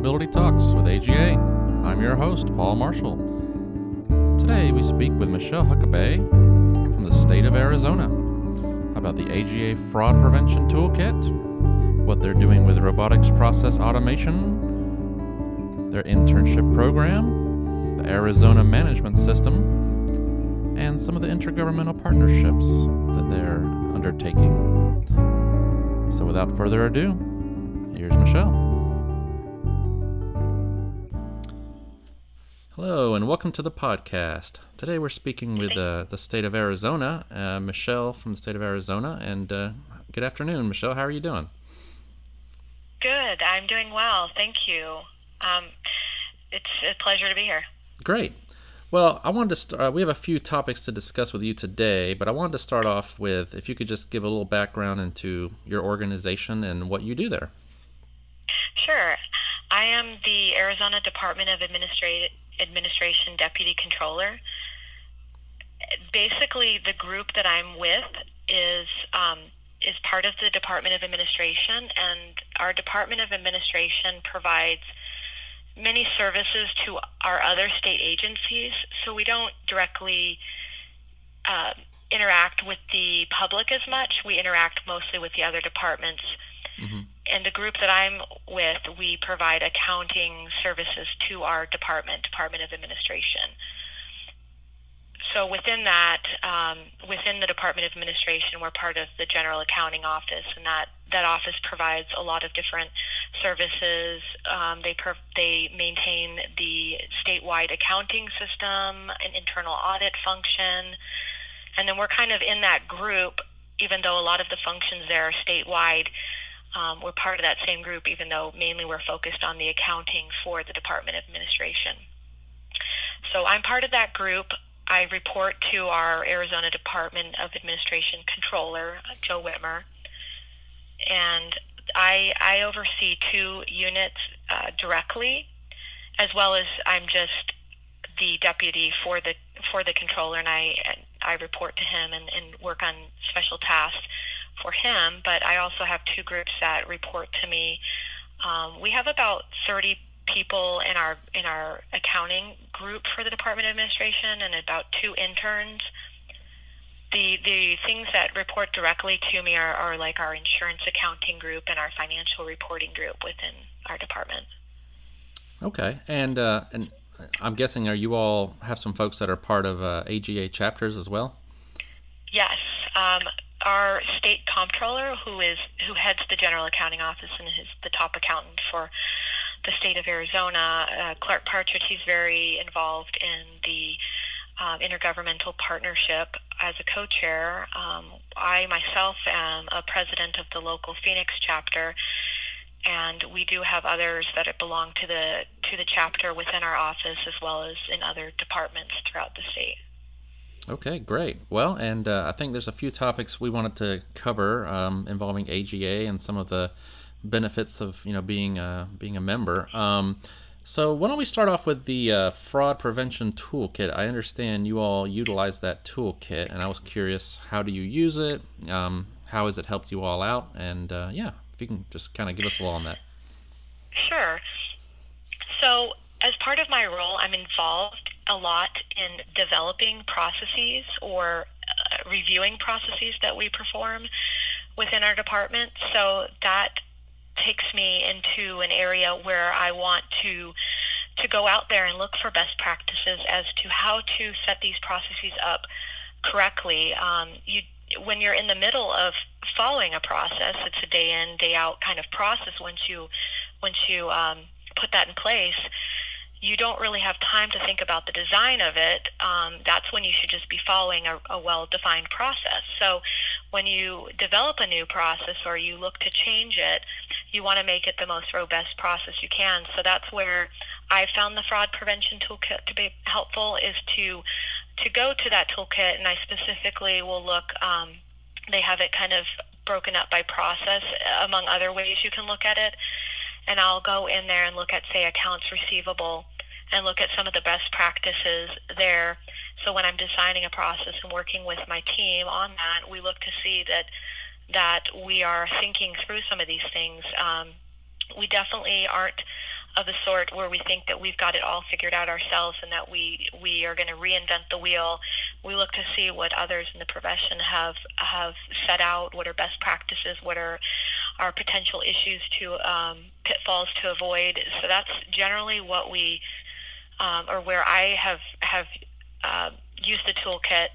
Accountability Talks with AGA. I'm your host, Paul Marshall. Today we speak with Michelle Huckabee from the state of Arizona about the AGA Fraud Prevention Toolkit, what they're doing with robotics process automation, their internship program, the Arizona Management System, and some of the intergovernmental partnerships that they're undertaking. So without further ado, here's Michelle. Hello, and welcome to the podcast. Today we're speaking with uh, the state of Arizona, uh, Michelle from the state of Arizona. And uh, good afternoon, Michelle. How are you doing? Good. I'm doing well. Thank you. Um, it's a pleasure to be here. Great. Well, I wanted to start. Uh, we have a few topics to discuss with you today, but I wanted to start off with if you could just give a little background into your organization and what you do there. Sure. I am the Arizona Department of Administrative Administration Deputy Controller. Basically, the group that I'm with is um, is part of the Department of Administration, and our Department of Administration provides many services to our other state agencies. So we don't directly uh, interact with the public as much. We interact mostly with the other departments. Mm-hmm. And the group that I'm with, we provide accounting services to our department, Department of Administration. So within that, um, within the Department of Administration, we're part of the General Accounting Office, and that that office provides a lot of different services. Um, they per- they maintain the statewide accounting system, an internal audit function, and then we're kind of in that group. Even though a lot of the functions there are statewide, um, we're part of that same group. Even though mainly we're focused on the accounting for the Department of Administration. So I'm part of that group. I report to our Arizona Department of Administration controller, Joe Whitmer, and I, I oversee two units uh, directly, as well as I'm just the deputy for the for the controller, and I I report to him and, and work on special tasks for him. But I also have two groups that report to me. Um, we have about 30 people in our in our accounting group for the Department of Administration and about two interns. The the things that report directly to me are, are like our insurance accounting group and our financial reporting group within our department. Okay, and uh, and I'm guessing are you all have some folks that are part of uh, AGA chapters as well? Yes. Um, our state comptroller, who is who heads the general accounting office and is the top accountant for the state of Arizona. Uh, Clark Partridge, he's very involved in the uh, intergovernmental partnership as a co-chair. Um, I myself am a president of the local Phoenix chapter, and we do have others that belong to the to the chapter within our office as well as in other departments throughout the state. Okay, great. Well, and uh, I think there's a few topics we wanted to cover um, involving AGA and some of the benefits of you know being a, being a member. Um, so why don't we start off with the uh, fraud prevention toolkit? I understand you all utilize that toolkit, and I was curious, how do you use it? Um, how has it helped you all out? And uh, yeah, if you can just kind of give us a little on that. Sure. So as part of my role, I'm involved a lot in developing processes or uh, reviewing processes that we perform within our department. So that takes me into an area where I want to to go out there and look for best practices as to how to set these processes up correctly. Um, you when you're in the middle of following a process, it's a day in day out kind of process. Once you once you um, put that in place, you don't really have time to think about the design of it. Um, that's when you should just be following a, a well-defined process. So when you develop a new process or you look to change it, you want to make it the most robust process you can. So that's where I found the fraud prevention toolkit to be helpful is to to go to that toolkit, and I specifically will look. Um, they have it kind of broken up by process, among other ways you can look at it and I'll go in there and look at, say, accounts receivable and look at some of the best practices there. So when I'm designing a process and working with my team on that, we look to see that that we are thinking through some of these things. Um, we definitely aren't of the sort where we think that we've got it all figured out ourselves and that we we are going to reinvent the wheel. We look to see what others in the profession have have set out, what are best practices, what are our potential issues to um, pitfalls to avoid. So that's generally what we um, or where I have have uh, used the toolkit.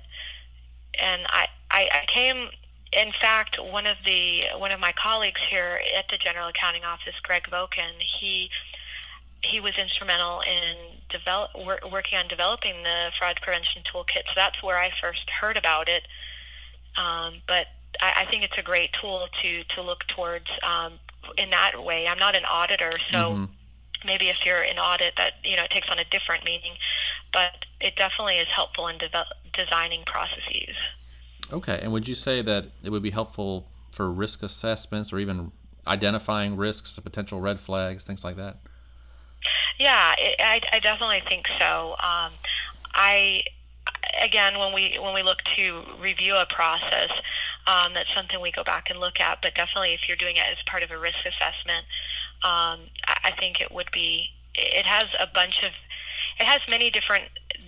And I, I, I came in fact, one of the one of my colleagues here at the General Accounting Office, Greg Voken, he he was instrumental in develop wor- working on developing the fraud prevention toolkit. So that's where I first heard about it. Um, but I, I, think it's a great tool to to look towards um, in that way. I'm not an auditor, so. Mm-hmm. Maybe if you're in audit, that you know it takes on a different meaning, but it definitely is helpful in de- designing processes. Okay, and would you say that it would be helpful for risk assessments or even identifying risks, potential red flags, things like that? Yeah, it, I, I definitely think so. Um, I again, when we when we look to review a process, um, that's something we go back and look at. But definitely, if you're doing it as part of a risk assessment, um, I, I think it would be. It has a bunch of. It has many different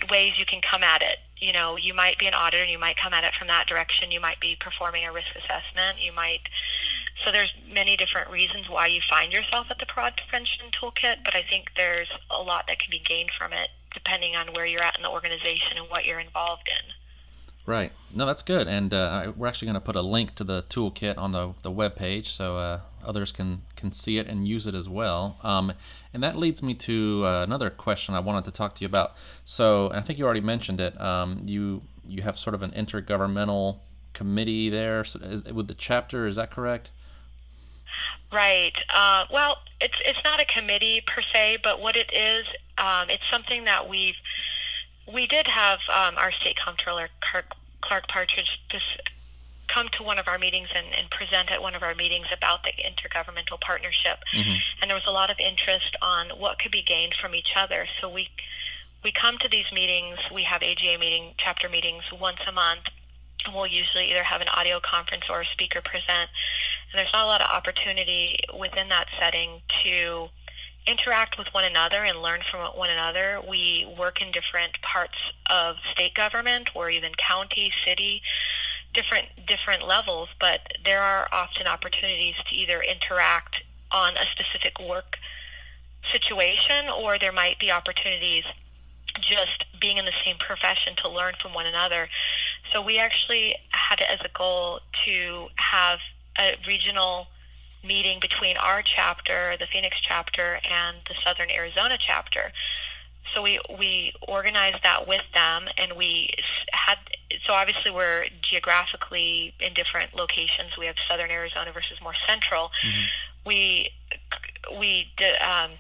ways you can come at it you know, you might be an auditor and you might come at it from that direction. You might be performing a risk assessment. You might, so there's many different reasons why you find yourself at the fraud prevention toolkit, but I think there's a lot that can be gained from it depending on where you're at in the organization and what you're involved in. Right. No, that's good. And uh, we're actually going to put a link to the toolkit on the, the web page so uh, others can, can see it and use it as well. Um, and that leads me to uh, another question I wanted to talk to you about. So I think you already mentioned it. Um, you you have sort of an intergovernmental committee there so is, with the chapter. Is that correct? Right. Uh, well, it's it's not a committee per se, but what it is, um, it's something that we've we did have um, our state comptroller Clark, Clark Partridge come to one of our meetings and, and, present at one of our meetings about the intergovernmental partnership. Mm-hmm. And there was a lot of interest on what could be gained from each other. So we we come to these meetings. We have AGA meeting, chapter meetings once a month. We'll usually either have an audio conference or a speaker present. And there's not a lot of opportunity within that setting to interact with one another and learn from one another. We work in different parts of state government or even county, city, different different levels, but there are often opportunities to either interact on a specific work situation or there might be opportunities just being in the same profession to learn from one another. So we actually had it as a goal to have a regional meeting between our chapter, the Phoenix chapter, and the Southern Arizona chapter. So we we organized that with them, and we had. So obviously, we're geographically in different locations. We have Southern Arizona versus more central. Mm-hmm. We we um,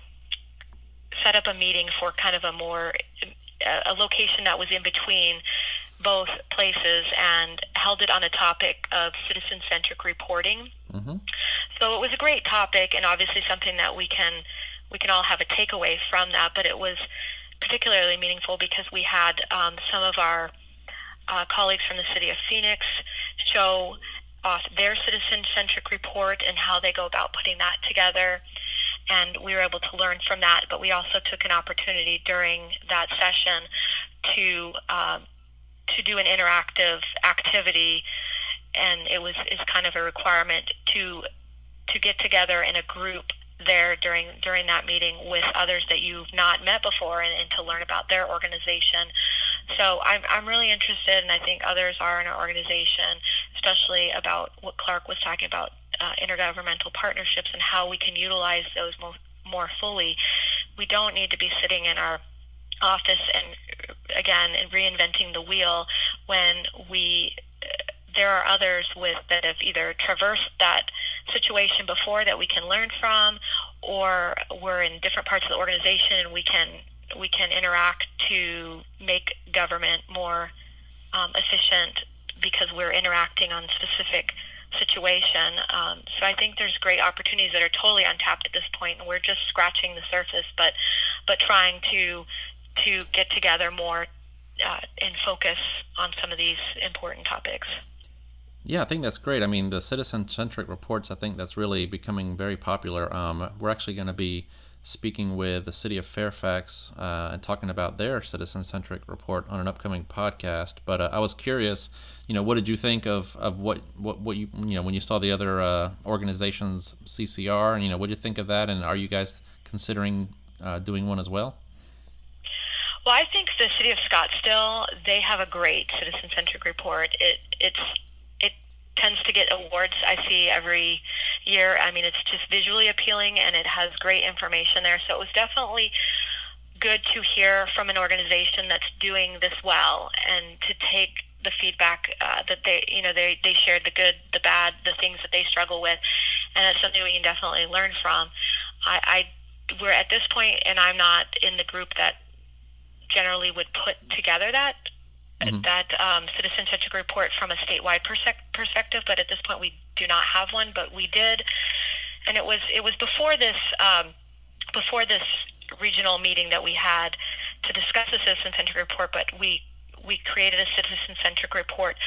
set up a meeting for kind of a more a location that was in between both places and held it on a topic of citizen centric reporting. Mm-hmm. So it was a great topic and obviously something that we can we can all have a takeaway from that. But it was particularly meaningful because we had um, some of our uh, colleagues from the city of Phoenix show off their citizen centric report and how they go about putting that together. And we were able to learn from that, but we also took an opportunity during that session to um, to do an interactive activity, and it was is kind of a requirement to to get together in a group there during during that meeting with others that you've not met before and, and to learn about their organization. So I'm I'm really interested, and I think others are in our organization, especially about what Clark was talking about uh, intergovernmental partnerships and how we can utilize those more more fully. We don't need to be sitting in our office and again and reinventing the wheel when we there are others with that have either traversed that situation before that we can learn from or we're in different parts of the organization and we can we can interact to make government more um, efficient because we're interacting on specific situation. Um, so I think there's great opportunities that are totally untapped at this point, and we're just scratching the surface, but but trying to to get together more uh, and focus on some of these important topics. Yeah, I think that's great. I mean, the citizen centric reports, I think that's really becoming very popular. Um, we're actually going to be speaking with the city of Fairfax uh, and talking about their citizen centric report on an upcoming podcast. But uh, I was curious, you know, what did you think of, of what, what, what you, you know, when you saw the other uh, organizations CCR and, you know, what did you think of that? And are you guys considering uh, doing one as well? Well, I think the city of Scottsdale, they have a great citizen centric report. It, it's, tends to get awards I see every year. I mean, it's just visually appealing and it has great information there. So it was definitely good to hear from an organization that's doing this well and to take the feedback uh, that they, you know, they, they shared the good, the bad, the things that they struggle with. And it's something we can definitely learn from. I, I we're at this point, and I'm not in the group that generally would put together that mm-hmm. that um, citizen-centric report from a statewide perspective, but at this point we do not have one. But we did, and it was it was before this um, before this regional meeting that we had to discuss the citizen-centric report. But we we created a citizen-centric report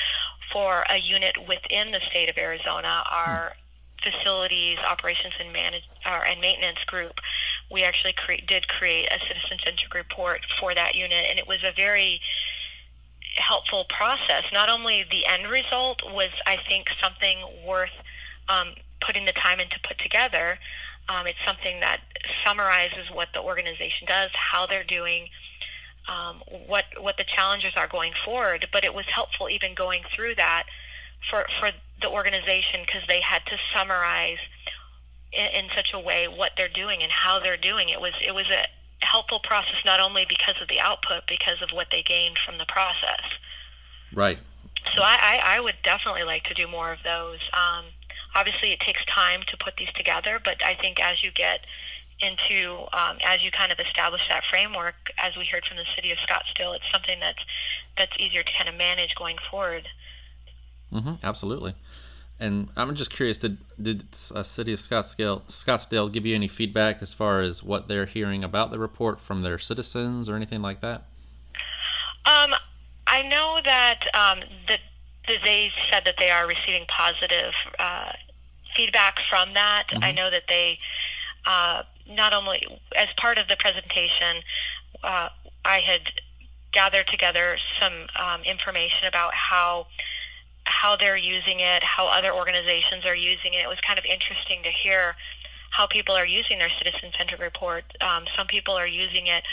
for a unit within the state of Arizona. Our mm-hmm. Facilities operations and manage uh, and maintenance group we actually cre- did create a citizen-centric report for that unit and it was a very helpful process. Not only the end result was, I think, something worth um, putting the time in to put together. Um, it's something that summarizes what the organization does, how they're doing, um, what what the challenges are going forward. But it was helpful even going through that for for the organization because they had to summarize in, in such a way what they're doing and how they're doing. It was it was a helpful process not only because of the output, because of what they gained from the process. Right. So I, I, I would definitely like to do more of those. Um, obviously, it takes time to put these together, but I think as you get into um, as you kind of establish that framework, as we heard from the city of Scottsdale, it's something that's that's easier to kind of manage going forward. Mm-hmm, absolutely. And I'm just curious, did did a city of Scottsdale Scottsdale give you any feedback as far as what they're hearing about the report from their citizens or anything like that? Um, I know that um, that, that they said that they are receiving positive uh, feedback from that. Mm-hmm. I know that they uh, not only as part of the presentation, uh, I had gathered together some um, information about how how they're using it, how other organizations are using it. It was kind of interesting to hear how people are using their citizen-centered report. Um, some people are using it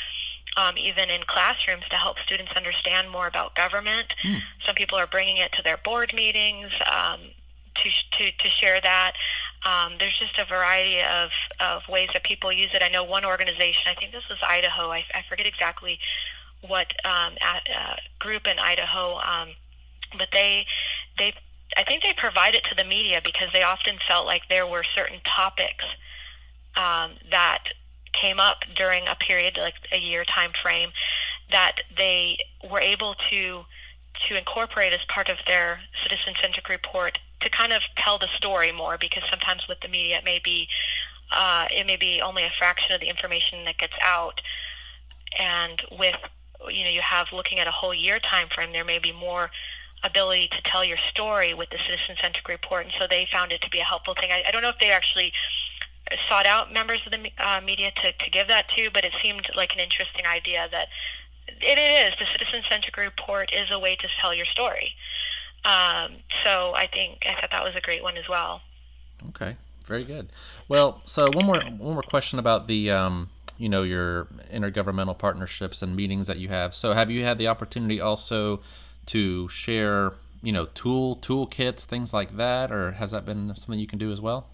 um, even in classrooms to help students understand more about government. Mm. Some people are bringing it to their board meetings um, to, to, to share that. Um, there's just a variety of, of ways that people use it. I know one organization, I think this was Idaho, I, I forget exactly what um, at, uh, group in Idaho um, but they they I think they provide it to the media because they often felt like there were certain topics um, that came up during a period like a year time frame that they were able to to incorporate as part of their citizen centric report to kind of tell the story more because sometimes with the media it may be uh, it may be only a fraction of the information that gets out. And with you know you have looking at a whole year time frame there may be more ability to tell your story with the citizen-centric report, and so they found it to be a helpful thing. I, I don't know if they actually sought out members of the uh, media to, to give that to, but it seemed like an interesting idea that it is. The citizen-centric report is a way to tell your story. Um, so I think I thought that was a great one as well. Okay, very good. Well, so one more one more question about the um, you know your intergovernmental partnerships and meetings that you have. So have you had the opportunity also to share, you know, tool toolkits, things like that, or has that been something you can do as well?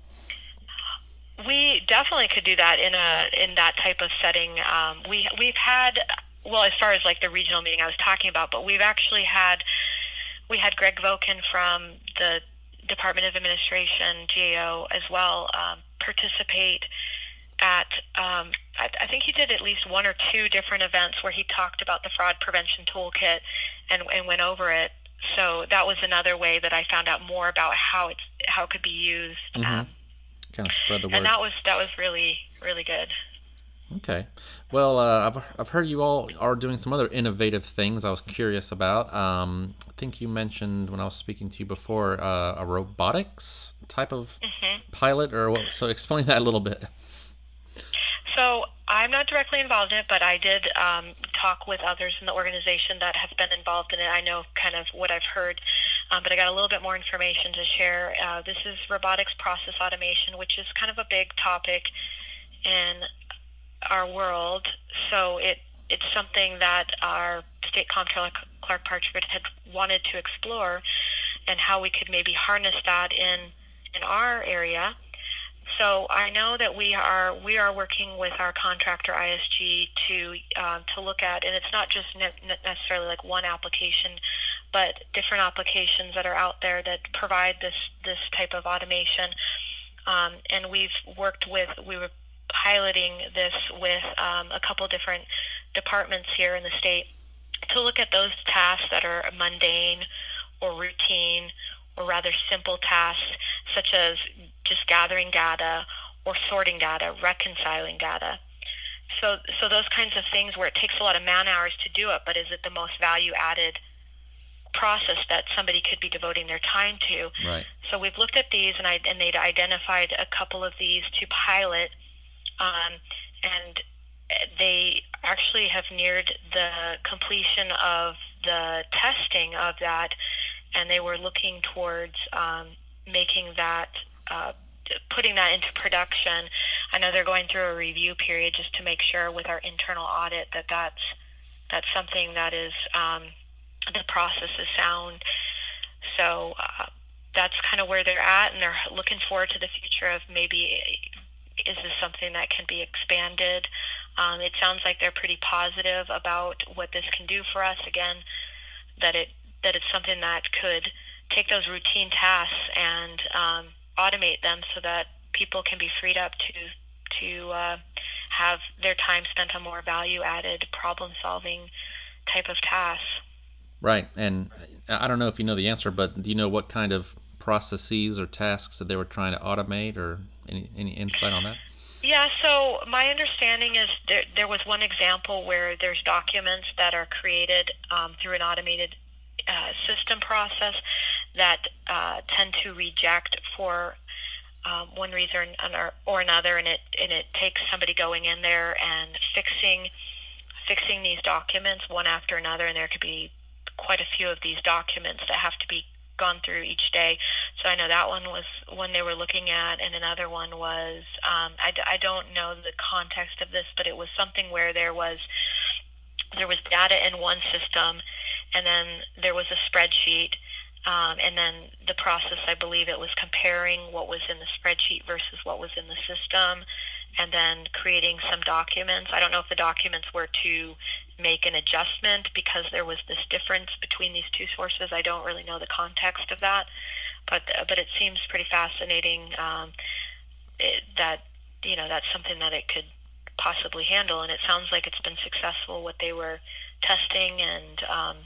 We definitely could do that in a in that type of setting. Um, we we've had well, as far as like the regional meeting I was talking about, but we've actually had we had Greg Vokin from the Department of Administration, GAO, as well, um, participate at um, I, I, think he did at least one or two different events where he talked about the fraud prevention toolkit and, and went over it. So that was another way that I found out more about how it's how it could be used. Mm-hmm. Um, kind of spread the word. And that was that was really really good. Okay, well, uh, I've I've heard you all are doing some other innovative things. I was curious about. Um, I think you mentioned when I was speaking to you before uh, a robotics type of mm-hmm. pilot, or what? So explain that a little bit. So I'm not directly involved in it, but I did um, talk with others in the organization that have been involved in it. I know kind of what I've heard, um, but I got a little bit more information to share. Uh, this is robotics process automation, which is kind of a big topic in our world. So it it's something that our state comptroller Clark Partridge had wanted to explore, and how we could maybe harness that in in our area so I know that we are we are working with our contractor ISG to uh, to look at, and it's not just ne- necessarily like one application, but different applications that are out there that provide this this type of automation. Um, and we've worked with we were piloting this with um, a couple different departments here in the state to look at those tasks that are mundane or routine or rather simple tasks such as just gathering data or sorting data, reconciling data. So, so those kinds of things where it takes a lot of man hours to do it, but is it the most value added process that somebody could be devoting their time to? Right. So we've looked at these, and I and they'd identified a couple of these to pilot, um, and they actually have neared the completion of the testing of that, and they were looking towards um, making that uh, putting that into production. I know they're going through a review period just to make sure with our internal audit that that's that's something that is um, the process is sound. So uh, that's kind of where they're at, and they're looking forward to the future of maybe is this something that can be expanded. Um, it sounds like they're pretty positive about what this can do for us. Again, that it that it's something that could take those routine tasks and um, automate them so that people can be freed up to to uh, have their time spent on more value added problem solving type of tasks. Right, and I don't know if you know the answer, but do you know what kind of processes or tasks that they were trying to automate, or any any insight on that? Yeah, so my understanding is there, there was one example where there's documents that are created um, through an automated uh, system process that uh, tend to reject for um, one reason or another, and it and it takes somebody going in there and fixing fixing these documents one after another, and there could be quite a few of these documents that have to be gone through each day. So I know that one was one they were looking at, and another one was um, I, I don't know the context of this, but it was something where there was there was data in one system, and then there was a spreadsheet um, and then the process, I believe it was comparing what was in the spreadsheet versus what was in the system, and then creating some documents. I don't know if the documents were to make an adjustment because there was this difference between these two sources. I don't really know the context of that, but but it seems pretty fascinating um, it, that you know that's something that it could possibly handle, and it sounds like it's been successful what they were testing and. Um,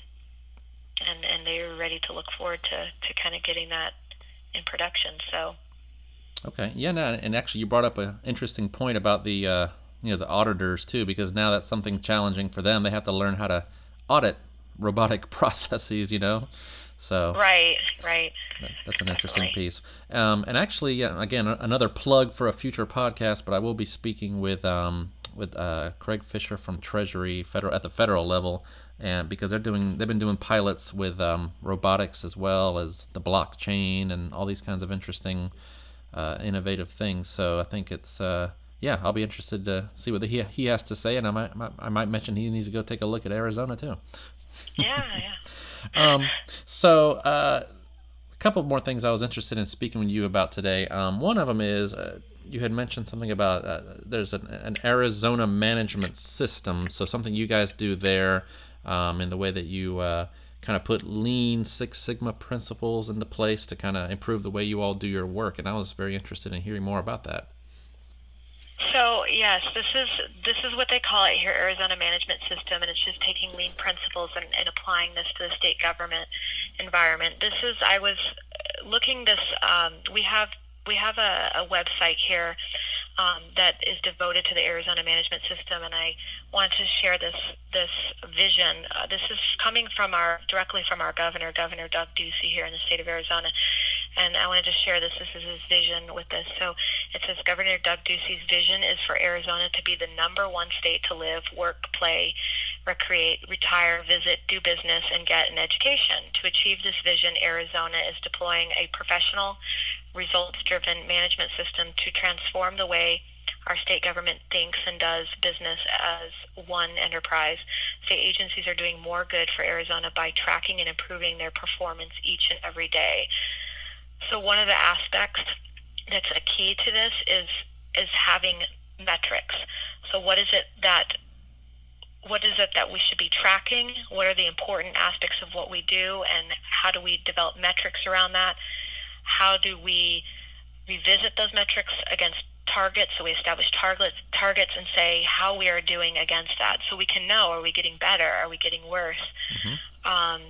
and and they're ready to look forward to to kind of getting that in production. So. Okay. Yeah. No, and actually, you brought up an interesting point about the uh, you know the auditors too, because now that's something challenging for them. They have to learn how to audit robotic processes. You know. So right, right. That, that's an interesting piece. Um, and actually, yeah, again, another plug for a future podcast. But I will be speaking with um, with uh, Craig Fisher from Treasury federal at the federal level and because they're doing they've been doing pilots with um, robotics as well as the blockchain and all these kinds of interesting uh, innovative things. So i think it's uh, yeah i'll be interested to see what he, he has to say. And I might, I might mention he needs to go take a look at arizona too. Yeah yeah. Um, so uh, a couple more things i was interested in speaking with you about today. Um, one of them is uh, you had mentioned something about uh, there's an, an arizona management system. So something you guys do there um, in the way that you uh, kind of put lean Six Sigma principles into place to kind of improve the way you all do your work. And I was very interested in hearing more about that. So yes, this is this is what they call it here, Arizona Management System, and it's just taking lean principles and, and applying this to the state government environment. This is I was looking this. Um, we have we have a, a website here um, that is devoted to the Arizona management system, and I want to share this this vision. Uh, this is coming from our directly from our governor, Governor Doug Ducey, here in the state of Arizona, and I wanted to share this. This is his vision with this. So it says Governor Doug Ducey's vision is for Arizona to be the number one state to live, work, play, recreate, retire, visit, do business, and get an education. To achieve this vision, Arizona is deploying a professional, results driven management system to transform the way our state government thinks and does business as one enterprise. State agencies are doing more good for Arizona by tracking and improving their performance each and every day. So one of the aspects that's a key to this is is having metrics. So what is it that what is it that we should be tracking? What are the important aspects of what we do and how do we develop metrics around that? How do we revisit those metrics against targets? So we establish targets targets and say how we are doing against that so we can know are we getting better? Are we getting worse? Mm-hmm. Um,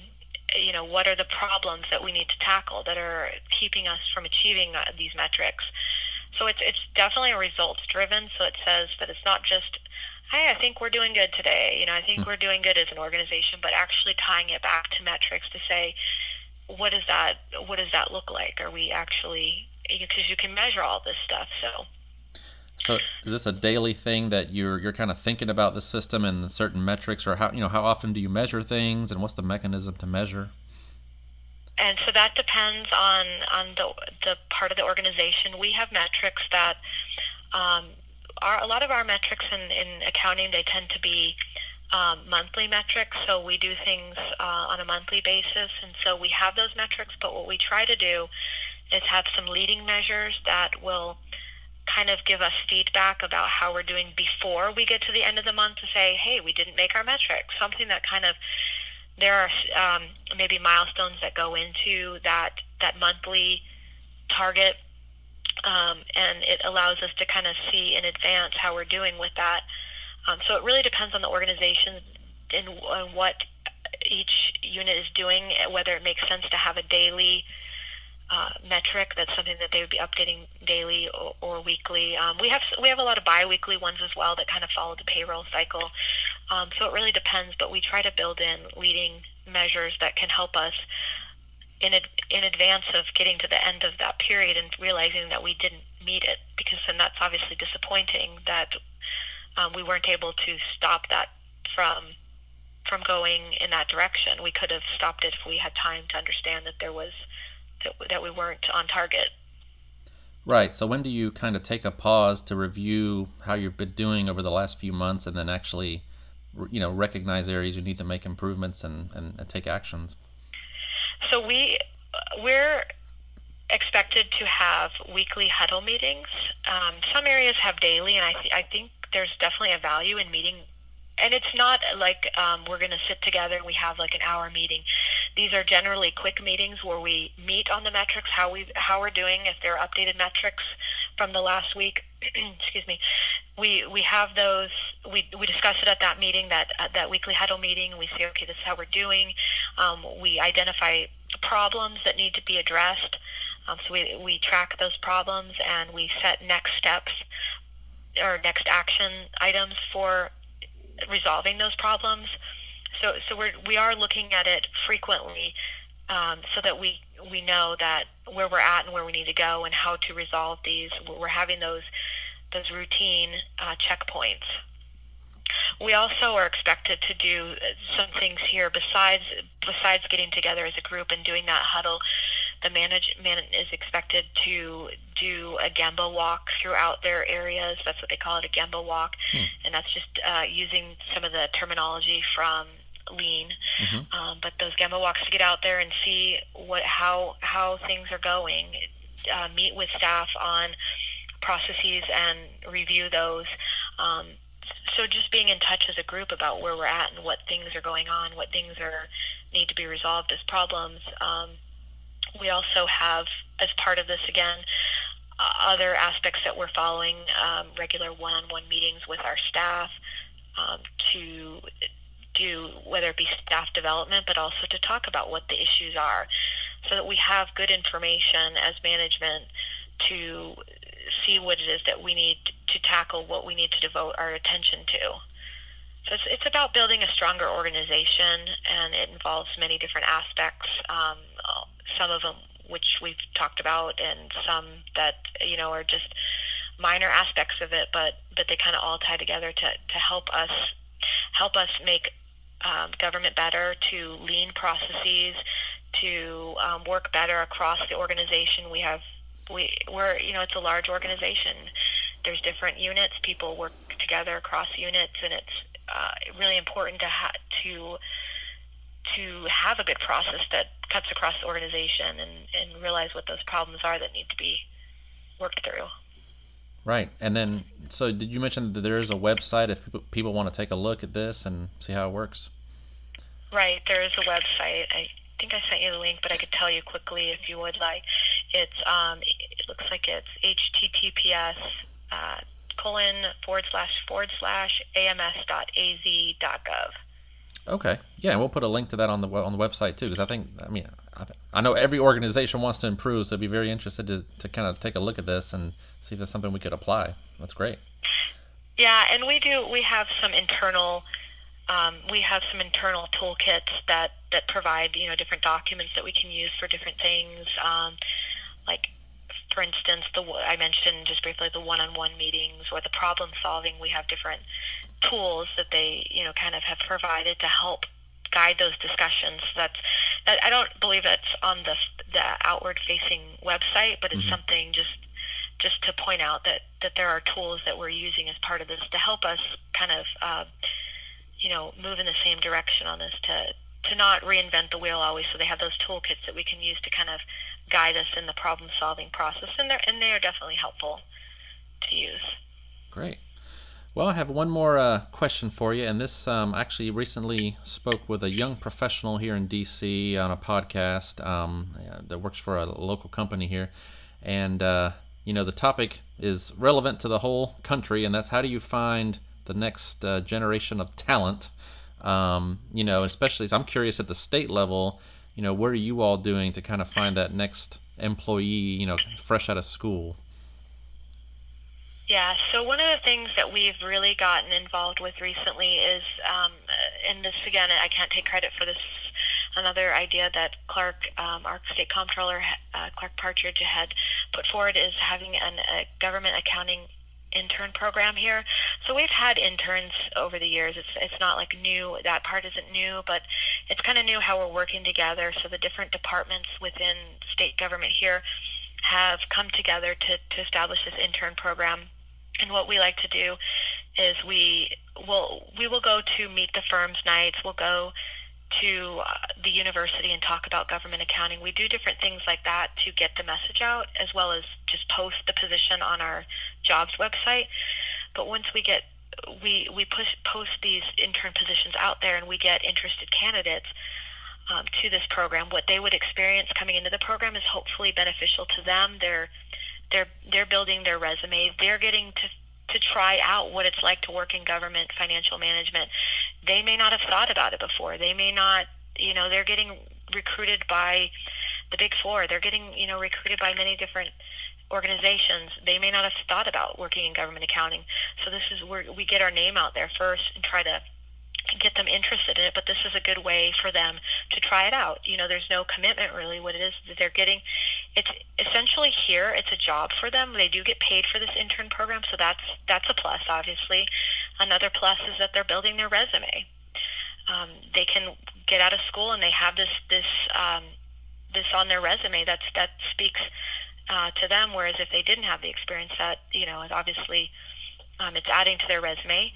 you know, what are the problems that we need to tackle that are keeping us from achieving uh, these metrics? So it's it's definitely a results driven. So it says that it's not just, hey, I think we're doing good today. You know, I think mm-hmm. we're doing good as an organization, but actually tying it back to metrics to say, what does that what does that look like? Are we actually because you can measure all this stuff. So so is this a daily thing that you're you're kind of thinking about the system and certain metrics, or how you know how often do you measure things, and what's the mechanism to measure? And so that depends on on the the part of the organization. We have metrics that um, are a lot of our metrics in, in accounting. They tend to be um, monthly metrics, so we do things uh, on a monthly basis, and so we have those metrics. But what we try to do is have some leading measures that will kind of give us feedback about how we're doing before we get to the end of the month to say, hey, we didn't make our metrics. Something that kind of there are um, maybe milestones that go into that that monthly target, um, and it allows us to kind of see in advance how we're doing with that. Um, so it really depends on the organization and, and what each unit is doing, whether it makes sense to have a daily uh, metric. That's something that they would be updating daily or, or weekly. Um, we have we have a lot of biweekly ones as well that kind of follow the payroll cycle. Um, so it really depends, but we try to build in leading measures that can help us in ad, in advance of getting to the end of that period and realizing that we didn't meet it, because then that's obviously disappointing that um, we weren't able to stop that from from going in that direction. We could have stopped it if we had time to understand that there was that, that we weren't on target. Right. So when do you kind of take a pause to review how you've been doing over the last few months, and then actually, you know, recognize areas you need to make improvements and, and, and take actions? So we we're expected to have weekly huddle meetings. Um, some areas have daily, and I th- I think there's definitely a value in meeting and it's not like um, we're going to sit together and we have like an hour meeting. These are generally quick meetings where we meet on the metrics, how we how we're doing, if there are updated metrics from the last week. excuse me. We we have those. We we discuss it at that meeting, that at that weekly huddle meeting. We say, okay, this is how we're doing. Um, we identify problems that need to be addressed. Um, so we we track those problems and we set next steps or next action items for resolving those problems. So, so we're, we are looking at it frequently um, so that we, we know that where we're at and where we need to go and how to resolve these. We're having those, those routine uh, checkpoints. We also are expected to do some things here besides besides getting together as a group and doing that huddle. The management is expected to do a Gemba walk throughout their areas. That's what they call it, a Gemba walk, hmm. and that's just uh, using some of the terminology from lean. Mm-hmm. Um, but those Gemba walks to get out there and see what how how things are going. Uh, meet with staff on processes and review those. Um, so just being in touch as a group about where we're at and what things are going on, what things are need to be resolved as problems. Um, we also have, as part of this again, uh, other aspects that we're following, um, regular one-on-one meetings with our staff um, to do whether it be staff development, but also to talk about what the issues are, so that we have good information as management to see what it is that we need to tackle, what we need to devote our attention to. So it's, it's about building a stronger organization, and it involves many different aspects. Um, some of them which we've talked about, and some that you know are just minor aspects of it, but but they kind of all tie together to to help us help us make um, government better, to lean processes, to um, work better across the organization. We have we we're you know it's a large organization. There's different units. People work together across units, and it's uh, really important to ha- to to have a good process that cuts across the organization and, and realize what those problems are that need to be worked through. Right. And then, so did you mention that there is a website if people, people want to take a look at this and see how it works? Right. There is a website. I think I sent you the link, but I could tell you quickly if you would like. It's, um, it looks like it's https uh, colon forward slash forward slash ams.az.gov. Okay. Yeah, and we'll put a link to that on the on the website too, because I think I mean I, I know every organization wants to improve, so I'd be very interested to, to kind of take a look at this and see if there's something we could apply. That's great. Yeah, and we do. We have some internal. Um, we have some internal toolkits that that provide you know different documents that we can use for different things. Um, like for instance, the I mentioned just briefly the one-on-one meetings or the problem solving. We have different tools that they you know kind of have provided to help guide those discussions. That's that I don't believe that's on the the outward facing website, but it's mm-hmm. something just just to point out that that there are tools that we're using as part of this to help us kind of uh, you know move in the same direction on this to to not reinvent the wheel always. So they have those toolkits that we can use to kind of guide us in the problem solving process, and they're and they are definitely helpful to use. Great. Well, I have one more uh, question for you, and this um, actually recently spoke with a young professional here in DC on a podcast um, that works for a local company here, and uh, you know the topic is relevant to the whole country, and that's how do you find the next uh, generation of talent? Um, you know, especially I'm curious at the state level. You know, what are you all doing to kind of find that next employee? You know, fresh out of school. Yeah, so one of the things that we've really gotten involved with recently is, um, and this again, I can't take credit for this. Another idea that Clark, um, our state comptroller, uh, Clark Partridge, had put forward is having an, a government accounting intern program here. So we've had interns over the years. It's it's not like new. That part isn't new, but it's kind of new how we're working together. So the different departments within state government here have come together to to establish this intern program and what we like to do is we will we will go to meet the firms nights. We'll go to uh, the university and talk about government accounting. We do different things like that to get the message out, as well as just post the position on our jobs website. But once we get we we push post these intern positions out there, and we get interested candidates. Um, to this program, what they would experience coming into the program is hopefully beneficial to them. They're they're they're building their resume. They're getting to to try out what it's like to work in government financial management. They may not have thought about it before. They may not, you know, they're getting recruited by the big four. They're getting, you know, recruited by many different organizations. They may not have thought about working in government accounting. So this is where we get our name out there first and try to get them interested in it, but this is a good way for them to try it out. You know, there's no commitment really. What it is that they're getting, it's essentially here. It's a job for them. They do get paid for this intern program, so that's that's a plus. Obviously, another plus is that they're building their resume. Um, they can get out of school and they have this this um, this on their resume. That's that speaks uh, to them. Whereas if they didn't have the experience, that you know, obviously. Um, it's adding to their resume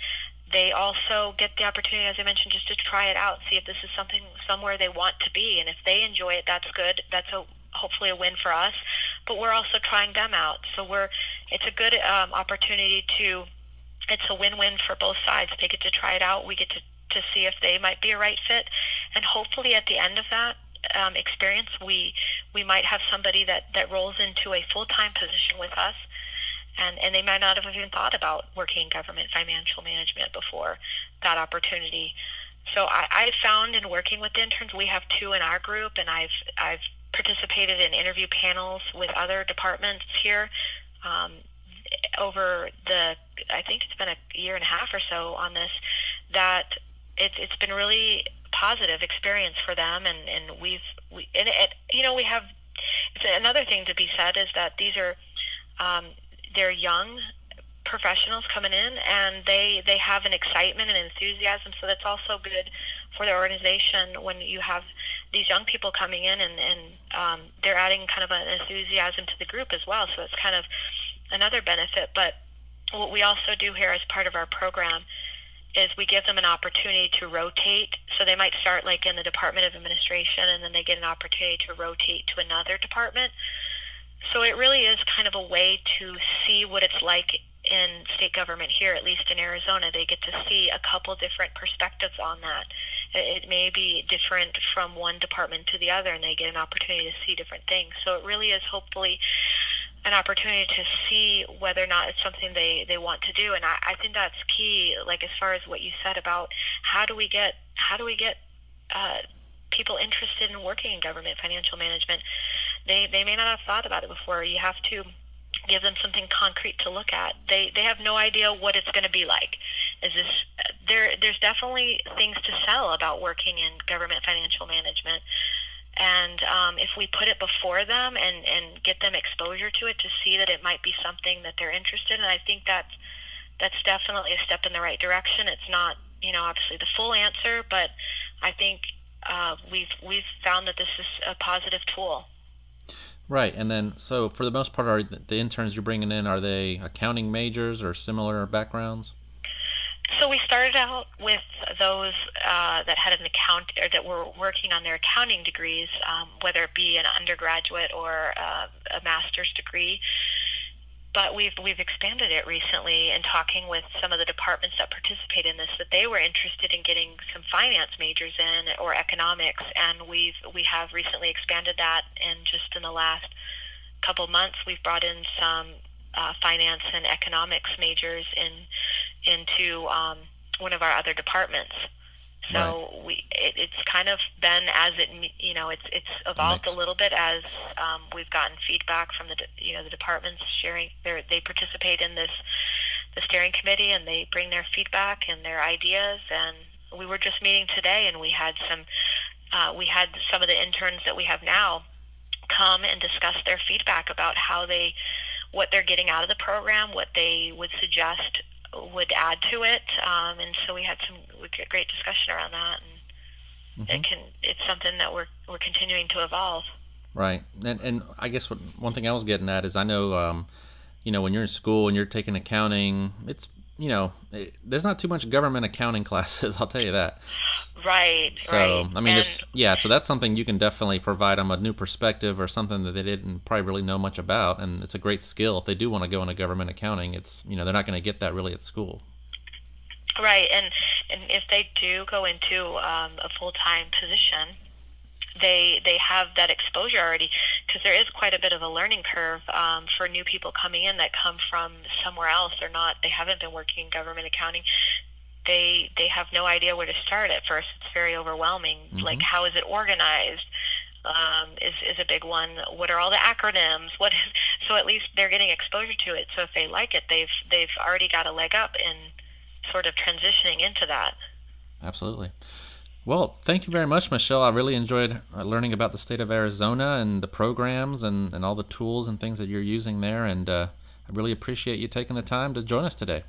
they also get the opportunity, as I mentioned, just to try it out, see if this is something somewhere they want to be, and if they enjoy it, that's good. That's a hopefully a win for us. But we're also trying them out, so we're it's a good um, opportunity to. It's a win-win for both sides. They get to try it out. We get to to see if they might be a right fit, and hopefully at the end of that um, experience, we we might have somebody that that rolls into a full-time position with us and, and they might not have even thought about working in government financial management before that opportunity. So I, I found in working with interns, we have two in our group, and I've I've participated in interview panels with other departments here um, over the I think it's been a year and a half or so on this. That it's it's been really positive experience for them, and and we've we and it, you know we have another thing to be said is that these are um, they're young professionals coming in and they they have an excitement and enthusiasm so that's also good for the organization when you have these young people coming in and, and um, they're adding kind of an enthusiasm to the group as well so it's kind of another benefit but what we also do here as part of our program is we give them an opportunity to rotate. So they might start like in the Department of Administration and then they get an opportunity to rotate to another department. So it really is kind of a way to see what it's like in state government here, at least in Arizona. They get to see a couple different perspectives on that. It may be different from one department to the other, and they get an opportunity to see different things. So it really is hopefully an opportunity to see whether or not it's something they, they want to do. And I, I think that's key, like as far as what you said about how do we get how do we get uh, people interested in working in government financial management. They they may not have thought about it before. You have to give them something concrete to look at. They they have no idea what it's going to be like. Is this there? There's definitely things to sell about working in government financial management. And um, if we put it before them and, and get them exposure to it to see that it might be something that they're interested in, I think that's that's definitely a step in the right direction. It's not, you know, obviously the full answer, but I think uh, we've we've found that this is a positive tool. Right, and then so for the most part, are the interns you're bringing in are they accounting majors or similar backgrounds? So we started out with those uh, that had an account or that were working on their accounting degrees, um, whether it be an undergraduate or uh, a master's degree. But we've we've expanded it recently in talking with some of the departments that participate in this that they were interested in getting some finance majors in or economics, and we've we have recently expanded that. And just in the last couple months, we've brought in some uh, finance and economics majors in into um, one of our other departments. So right. we it, it's kind of been as it you know it's it's evolved a little bit as um, we've gotten feedback from the you know the departments sharing their they participate in this the steering committee and they bring their feedback and their ideas and we were just meeting today and we had some uh, we had some of the interns that we have now come and discuss their feedback about how they what they're getting out of the program what they would suggest would add to it. Um, and so we had some great discussion around that, and mm-hmm. it can it's something that we're we're continuing to evolve. Right, and and I guess what one thing I was getting at is I know, um, you know, when you're in school and you're taking accounting, it's you know, it, there's not too much government accounting classes. I'll tell you that. Right. So right. I mean, and, yeah. So that's something you can definitely provide them a new perspective or something that they didn't probably really know much about, and it's a great skill if they do want to go into government accounting. It's you know they're not going to get that really at school. Right, and and if they do go into um, a full time position, they they have that exposure already because there is quite a bit of a learning curve um, for new people coming in that come from somewhere else. They're not they haven't been working in government accounting. They they have no idea where to start at first. It's very overwhelming. Mm-hmm. Like how is it organized? Um, is is a big one. What are all the acronyms? What is, so at least they're getting exposure to it. So if they like it, they've they've already got a leg up in sort of transitioning into that. Absolutely. Well, thank you very much, Michelle. I really enjoyed uh, learning about the state of Arizona and the programs and, and all the tools and things that you're using there. And uh, I really appreciate you taking the time to join us today.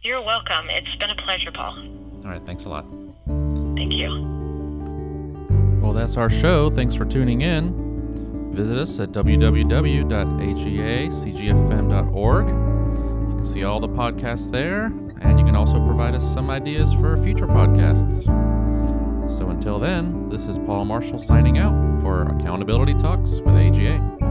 You're welcome. It's been a pleasure, Paul. All right. Thanks a lot. Thank you. Well, that's our show. Thanks for tuning in. Visit us at www.agacgfm.org. You can see all the podcasts there, and you can also provide us some ideas for future podcasts. So until then, this is Paul Marshall signing out for Accountability Talks with AGA.